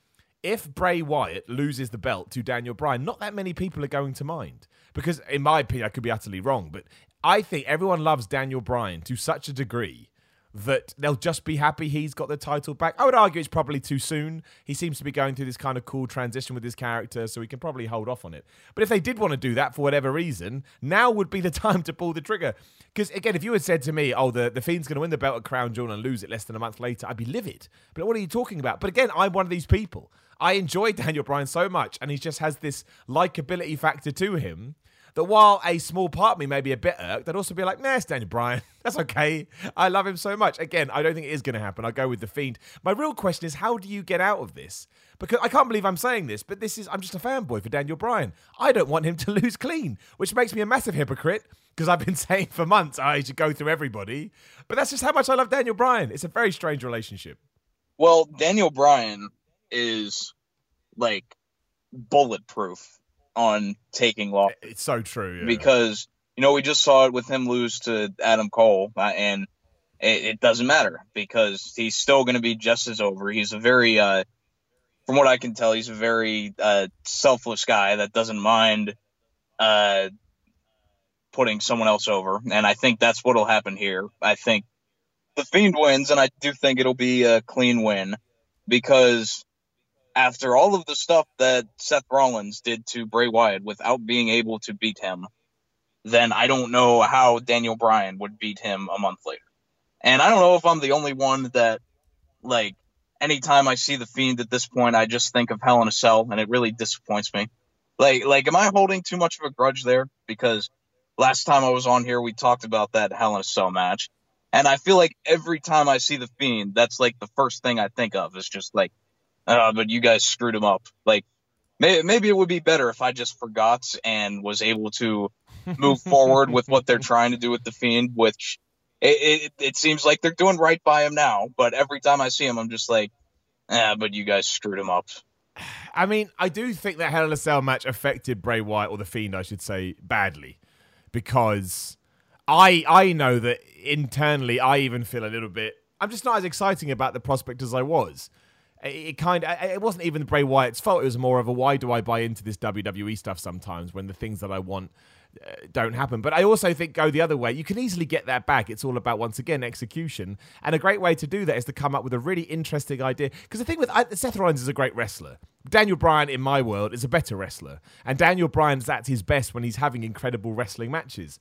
if Bray Wyatt loses the belt to Daniel Bryan, not that many people are going to mind because in my opinion, I could be utterly wrong, but I think everyone loves Daniel Bryan to such a degree that they'll just be happy he's got the title back. I would argue it's probably too soon. He seems to be going through this kind of cool transition with his character, so he can probably hold off on it. But if they did want to do that for whatever reason, now would be the time to pull the trigger. Because again, if you had said to me, "Oh, the the Fiend's going to win the belt at Crown Jewel and lose it less than a month later," I'd be livid. But what are you talking about? But again, I'm one of these people. I enjoy Daniel Bryan so much, and he just has this likability factor to him that while a small part of me may be a bit irked, I'd also be like, nah, it's Daniel Bryan. That's okay. I love him so much. Again, I don't think it is going to happen. I'll go with The Fiend. My real question is, how do you get out of this? Because I can't believe I'm saying this, but this is, I'm just a fanboy for Daniel Bryan. I don't want him to lose clean, which makes me a massive hypocrite because I've been saying for months oh, I should go through everybody. But that's just how much I love Daniel Bryan. It's a very strange relationship. Well, Daniel Bryan is like bulletproof on taking loss. It's so true. Yeah. Because, you know, we just saw it with him lose to Adam Cole. Uh, and it, it doesn't matter because he's still going to be just as over. He's a very, uh, from what I can tell, he's a very uh, selfless guy that doesn't mind uh, putting someone else over, and I think that's what'll happen here. I think the Fiend wins, and I do think it'll be a clean win because after all of the stuff that Seth Rollins did to Bray Wyatt without being able to beat him, then I don't know how Daniel Bryan would beat him a month later. And I don't know if I'm the only one that, like, anytime I see the Fiend at this point, I just think of Hell in a Cell, and it really disappoints me. Like, like, am I holding too much of a grudge there? Because last time I was on here, we talked about that Hell in a Cell match, and I feel like every time I see the Fiend, that's like the first thing I think of is just like, uh, but you guys screwed him up. Like, maybe, maybe it would be better if I just forgot and was able to move forward with what they're trying to do with the Fiend, which it, it, it seems like they're doing right by him now. But every time I see him, I'm just like, yeah, but you guys screwed him up. I mean, I do think that Hell in a Cell match affected Bray Wyatt or the Fiend, I should say, badly, because I I know that internally I even feel a little bit. I'm just not as exciting about the prospect as I was. It, kind of it wasn't even Bray Wyatt's fault. It was more of a why do I buy into this WWE stuff sometimes when the things that I want uh, don't happen. But I also think go the other way. You can easily get that back. It's all about once again execution, and a great way to do that is to come up with a really interesting idea. Because the thing with I, Seth Rollins is a great wrestler. Daniel Bryan, in my world, is a better wrestler, and Daniel Bryan's at his best when he's having incredible wrestling matches.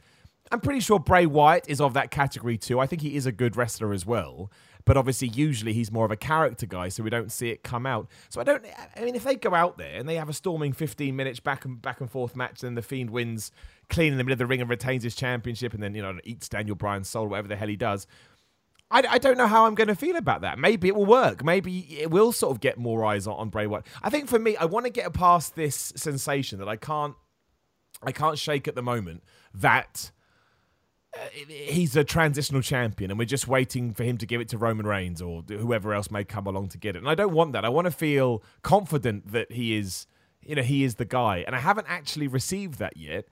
I'm pretty sure Bray Wyatt is of that category too. I think he is a good wrestler as well. But obviously, usually he's more of a character guy, so we don't see it come out. So I don't. I mean, if they go out there and they have a storming 15 minutes back and back and forth match, then the Fiend wins clean in the middle of the ring and retains his championship, and then you know eats Daniel Bryan's soul, whatever the hell he does. I, I don't know how I'm going to feel about that. Maybe it will work. Maybe it will sort of get more eyes on, on Bray Wyatt. I think for me, I want to get past this sensation that I can't, I can't shake at the moment. That Uh, he's a transitional champion and we're just waiting for him to give it to Roman Reigns or whoever else may come along to get it. And I don't want that. I want to feel confident that he is, you know, he is the guy. And I haven't actually received that yet.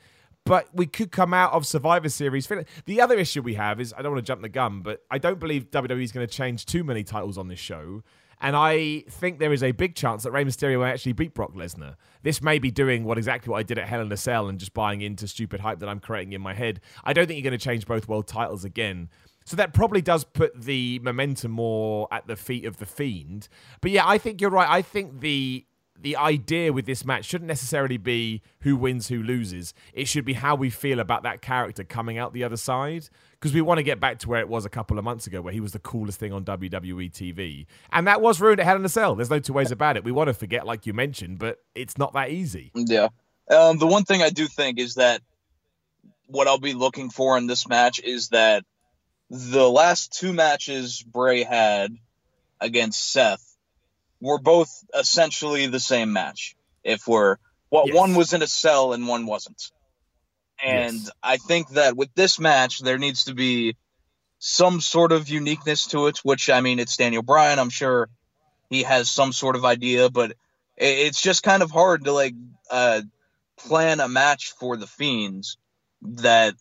But we could come out of Survivor Series. The other issue we have is I don't want to jump the gun, but I don't believe WWE is going to change too many titles on this show. And I think there is a big chance that Rey Mysterio will actually beat Brock Lesnar. This may be doing what exactly what I did at Hell in a Cell and just buying into stupid hype that I'm creating in my head. I don't think you're going to change both world titles again. So that probably does put the momentum more at the feet of the Fiend. But yeah, I think you're right. I think the the idea with this match shouldn't necessarily be who wins, who loses. It should be how we feel about that character coming out the other side. Because we want to get back to where it was a couple of months ago, where he was the coolest thing on WWE TV. And that was ruined at Hell in a Cell. There's no two ways about it. We want to forget, like you mentioned, but it's not that easy. Yeah. Um, the one thing I do think is that what I'll be looking for in this match is that the last two matches Bray had against Seth were both essentially the same match. If we're what yes. one was in a cell and one wasn't. And yes. I think that with this match, there needs to be some sort of uniqueness to it, which I mean, it's Daniel Bryan. I'm sure he has some sort of idea, but it's just kind of hard to like uh, plan a match for the Fiends that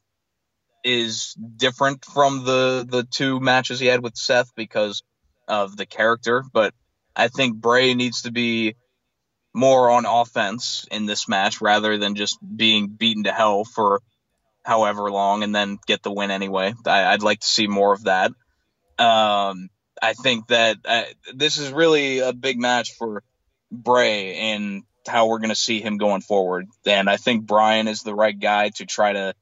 is different from the the two matches he had with Seth because of the character. But I think Bray needs to be more on offense in this match rather than just being beaten to hell for however long and then get the win anyway. I, would like to see more of that. Um, I think that uh, this is really a big match for Bray and how we're going to see him going forward. And I think Bryan is the right guy to try to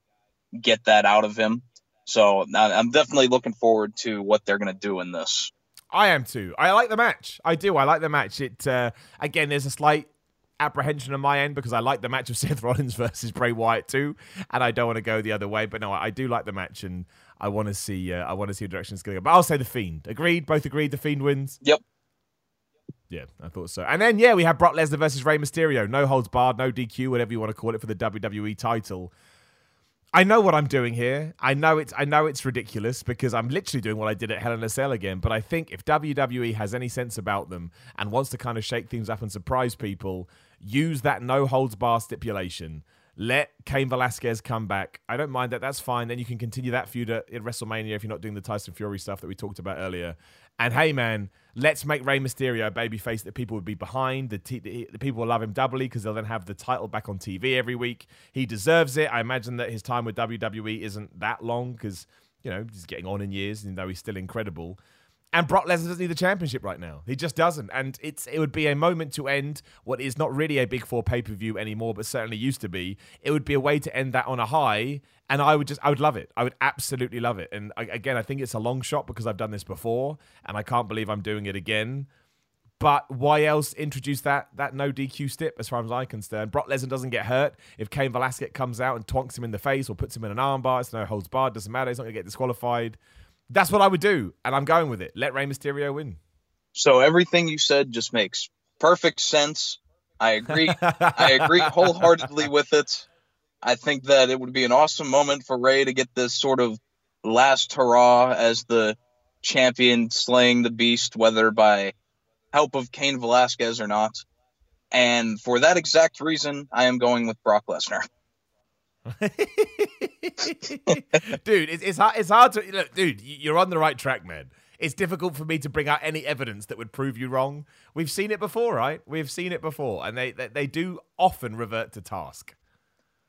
get that out of him. So I'm definitely looking forward to what they're going to do in this. I am too. I like the match. I do. I like the match. It uh, again, there's a slight apprehension on my end because I like the match of Seth Rollins versus Bray Wyatt too, and I don't want to go the other way. But no, I, do like the match, and I want to see. Uh, I want to see the direction it's going to go. But I'll say the Fiend. Agreed. Both agreed. The Fiend wins. Yep. Yeah, I thought so. And then yeah, we have Brock Lesnar versus Rey Mysterio. No holds barred, no DQ, whatever you want to call it for the WWE title. I know what I'm doing here. I know it's I know it's ridiculous because I'm literally doing what I did at Hell in a Cell again. But I think if WWE has any sense about them and wants to kind of shake things up and surprise people, use that no holds bar stipulation. Let Cain Velasquez come back. I don't mind that. That's fine. Then you can continue that feud at WrestleMania if you're not doing the Tyson Fury stuff that we talked about earlier. And hey, man, let's make Rey Mysterio a babyface that people would be behind. The, t- the, the people will love him doubly because they'll then have the title back on TV every week. He deserves it. I imagine that his time with WWE isn't that long because, you know, he's getting on in years, even though he's still incredible. And Brock Lesnar doesn't need the championship right now. He just doesn't. And it's it would be a moment to end what is not really a big four pay per view anymore, but certainly used to be. It would be a way to end that on a high, and I would just I would love it. I would absolutely love it. And I, again, I think it's a long shot because I've done this before, and I can't believe I'm doing it again. But why else introduce that that no DQ stip as far as I'm concerned? Brock Lesnar doesn't get hurt if Cain Velasquez comes out and twonks him in the face or puts him in an armbar. It's no holds barred. Doesn't matter. He's not gonna get disqualified. That's what I would do, and I'm going with it. Let Rey Mysterio win. So everything you said just makes perfect sense. I agree. I agree wholeheartedly with it. I think that it would be an awesome moment for Rey to get this sort of last hurrah as the champion slaying the beast, whether by help of Cain Velasquez or not. And for that exact reason, I am going with Brock Lesnar. dude, it's, it's hard. It's hard to look, dude. You're on the right track, man. It's difficult for me to bring out any evidence that would prove you wrong. We've seen it before, right? We've seen it before, and they they, they do often revert to task.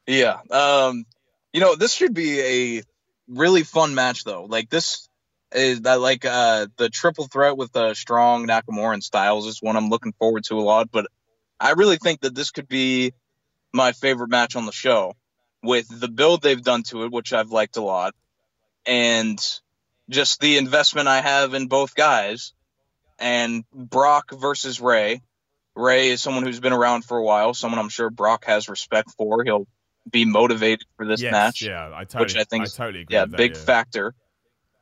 Yeah. Um. You know, this should be a really fun match, though. Like this is that like uh the triple threat with uh, Strong, Nakamura, and Styles is one I'm looking forward to a lot. But I really think that this could be my favorite match on the show with the build they've done to it, which I've liked a lot, and just the investment I have in both guys. And Brock versus Rey. Rey is someone who's been around for a while, someone I'm sure Brock has respect for. He'll be motivated for this yes, match. Yeah, I totally, which I think I is, totally agree yeah, that, big yeah. factor.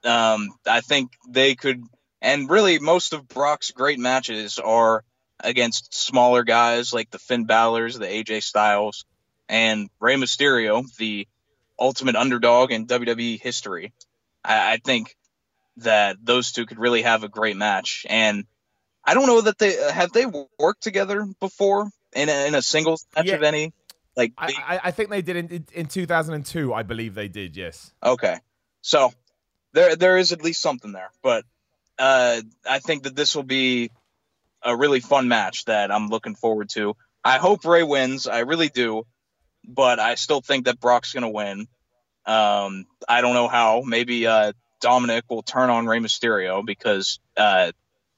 Um, I think they could, and really most of Brock's great matches are against smaller guys like the Finn Balor's, the AJ Styles, and Rey Mysterio, the ultimate underdog in WWE history. I, I think that those two could really have a great match. And I don't know that they have they worked together before in a, in a singles match Yeah. of any. Like I, I, I think they did in, in in 2002. I believe they did. Yes. Okay. So there there is at least something there. But uh, I think that this will be a really fun match that I'm looking forward to. I hope Rey wins. I really do. But I still think that Brock's going to win. Um, I don't know how. Maybe uh, Dominic will turn on Rey Mysterio because uh,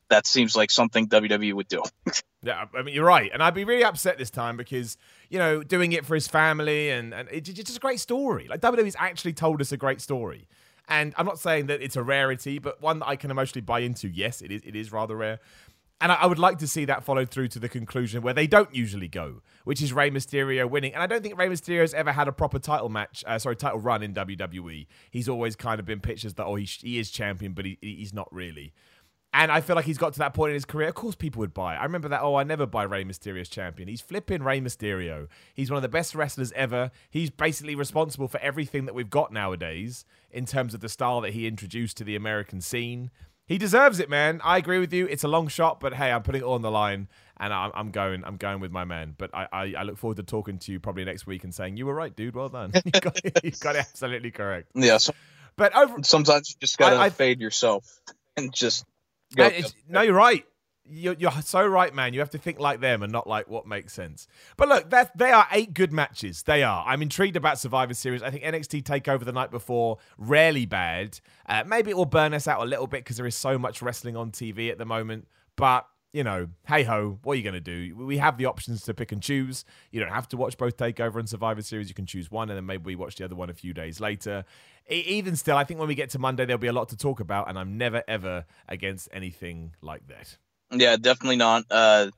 that seems like something WWE would do. Yeah, I mean you're right, and I'd be really upset this time because you know doing it for his family and and it's just a great story. Like WWE's actually told us a great story, and I'm not saying that it's a rarity, but one that I can emotionally buy into. Yes, it is. It is rather rare. And I would like to see that followed through to the conclusion where they don't usually go, which is Rey Mysterio winning. And I don't think Rey Mysterio's ever had a proper title match, uh, sorry, title run in WWE. He's always kind of been pitched as that, oh, he, he is champion, but he, he's not really. And I feel like he's got to that point in his career. Of course, people would buy. I remember that. Oh, I never buy Rey Mysterio as champion. He's flipping Rey Mysterio. He's one of the best wrestlers ever. He's basically responsible for everything that we've got nowadays in terms of the style that he introduced to the American scene. He deserves it, man. I agree with you. It's a long shot, but hey, I'm putting it all on the line, and I'm, I'm going. I'm going with my man. But I, I, I look forward to talking to you probably next week and saying you were right, dude. Well done. you, got, you got it absolutely correct. yeah. So But over, sometimes you just gotta I- I- fade yourself and just go. It's- no, you're right. You're, you're so right, man. You have to think like them and not like what makes sense. But look, they are eight good matches. They are. I'm intrigued about Survivor Series. I think NXT Takeover the night before rarely bad. Uh, maybe it will burn us out a little bit because there is so much wrestling on TV at the moment. But you know, hey ho, what are you going to do? We have the options to pick and choose. You don't have to watch both Takeover and Survivor Series. You can choose one, and then maybe we watch the other one a few days later. Even still, I think when we get to Monday, there'll be a lot to talk about, and I'm never ever against anything like that. Yeah, definitely not. Uh,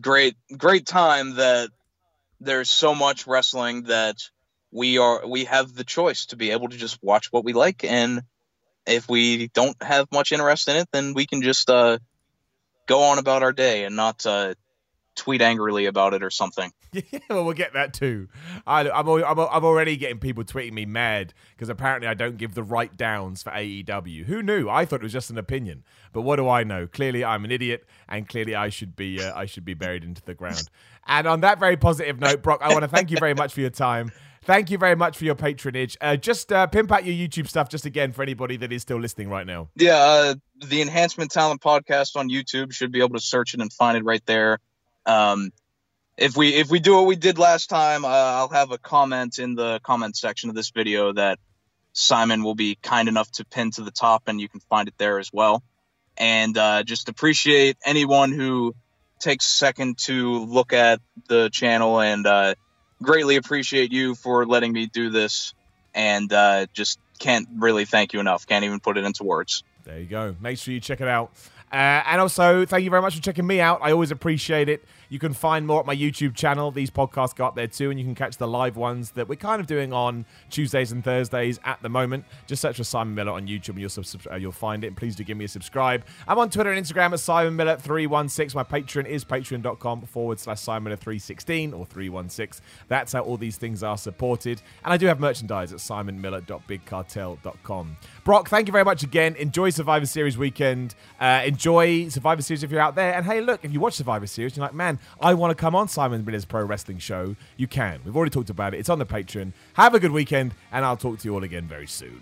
great, great time that there's so much wrestling that we are we have the choice to be able to just watch what we like, and if we don't have much interest in it, then we can just uh, go on about our day and not uh, tweet angrily about it or something. Yeah, well, we'll get that too. I, am I'm, I'm already getting people tweeting me mad because apparently I don't give the right downs for AEW. Who knew? I thought it was just an opinion, but what do I know? Clearly, I'm an idiot, and clearly I should be uh, I should be buried into the ground. And on that very positive note, Brock, I want to thank you very much for your time. Thank you very much for your patronage. Uh, just uh, pimp out your YouTube stuff, just again for anybody that is still listening right now. Yeah, uh, the Enhancement Talent Podcast on YouTube should be able to search it and find it right there. Um, if we if we do what we did last time, uh, I'll have a comment in the comment section of this video that Simon will be kind enough to pin to the top, and you can find it there as well. And uh, just appreciate anyone who takes a second to look at the channel and uh, greatly appreciate you for letting me do this, and uh, just can't really thank you enough. Can't even put it into words. There you go. Make sure you check it out. Uh, and also, thank you very much for checking me out. I always appreciate it. You can find more at my YouTube channel. These podcasts go up there too, and you can catch the live ones that we're kind of doing on Tuesdays and Thursdays at the moment. Just search for Simon Miller on YouTube and you'll, sub- uh, you'll find it. And please do give me a subscribe. I'm on Twitter and Instagram at Simon Miller316. My Patreon is patreon.com forward slash Simon Miller316 or 316. That's how all these things are supported. And I do have merchandise at simonmiller.bigcartel.com. Brock, thank you very much again. Enjoy Survivor Series weekend. Uh, enjoy Survivor Series if you're out there. And hey, look, if you watch Survivor Series, you're like, man, I want to come on Simon Miller's Pro Wrestling Show, you can. We've already talked about it. It's on the Patreon. Have a good weekend, and I'll talk to you all again very soon.